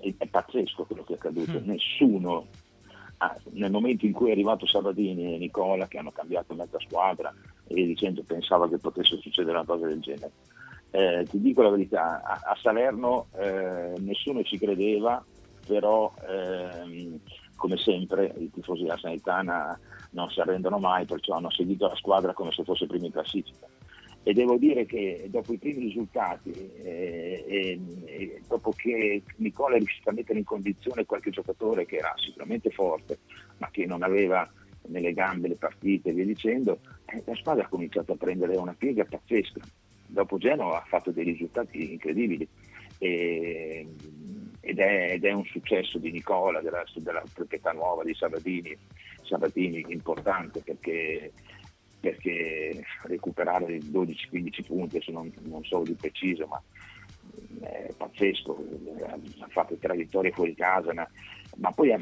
è, è pazzesco quello che è accaduto, mm. nessuno Ah, nel momento in cui è arrivato Sabatini e Nicola che hanno cambiato mezza squadra e dicendo pensava che potesse succedere una cosa del genere. Eh, ti dico la verità, a, a Salerno eh, nessuno ci credeva, però ehm, come sempre i tifosi della Sanitana non si arrendono mai, perciò hanno seguito la squadra come se fosse prima in classifica e devo dire che dopo i primi risultati eh, e, e, dopo che Nicola è riuscito a mettere in condizione qualche giocatore che era sicuramente forte ma che non aveva nelle gambe le partite e via dicendo, eh, la squadra ha cominciato a prendere una piega pazzesca. Dopo Genova ha fatto dei risultati incredibili e, ed, è, ed, è, un successo di Nicola, della, della proprietà nuova di Sabatini, Sabatini importante perché perché recuperare 12-15 punti, adesso non, non so di preciso, ma è pazzesco, ha fatto tre vittorie fuori casa, ma, ma poi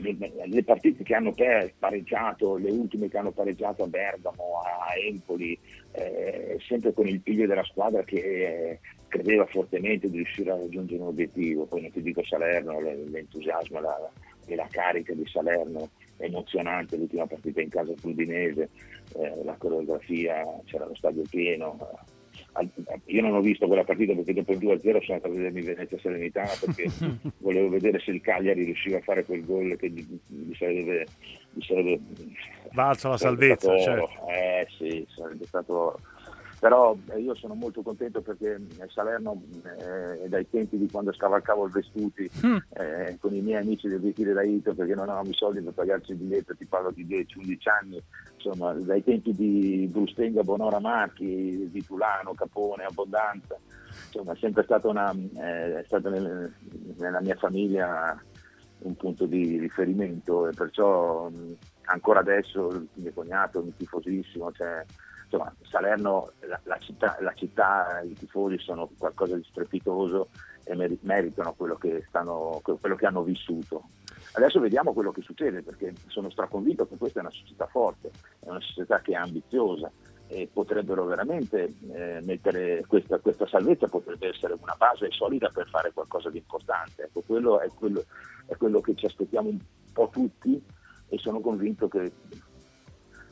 le partite che hanno pareggiato, le ultime che hanno pareggiato a Bergamo, a Empoli, eh, sempre con il piglio della squadra che eh, credeva fortemente di riuscire a raggiungere un obiettivo, poi non ti dico Salerno, l'entusiasmo la, e la carica di Salerno emozionante l'ultima partita in casa Fluminese, eh, la coreografia, c'era lo stadio pieno. Io non ho visto quella partita perché dopo il 2-0 sono andato a vedermi Venezia Serenità perché volevo vedere se il Cagliari riusciva a fare quel gol che gli, gli sarebbe, gli sarebbe valsa la salvezza. Certo. Eh sì, sarebbe stato però eh, io sono molto contento perché eh, Salerno eh, è dai tempi di quando scavalcavo il Vestuti mm. eh, con i miei amici del ritiro da Ito perché non avevamo i soldi per pagarci il biglietto, ti parlo di 10-11 anni, insomma dai tempi di Brustenga, Bonora Marchi, di Tulano, Capone, Abbondanza, insomma è sempre stata, una, eh, è stata nel, nella mia famiglia un punto di riferimento e perciò mh, ancora adesso il mio cognato è un tifosissimo, cioè, insomma, Salerno, la, la, città, la, città, i tifosi sono qualcosa di strepitoso e meritano quello che, stanno, quello che hanno vissuto. Adesso vediamo quello che succede perché sono straconvinto che questa è una società forte, è una società che è ambiziosa e potrebbero veramente eh, mettere questa, questa, salvezza potrebbe essere una base solida per fare qualcosa di importante. Ecco, quello è quello, è quello che ci aspettiamo un po' tutti e sono convinto che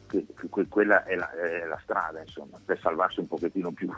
che, che quella è la, è la, strada insomma, per salvarsi un pochettino più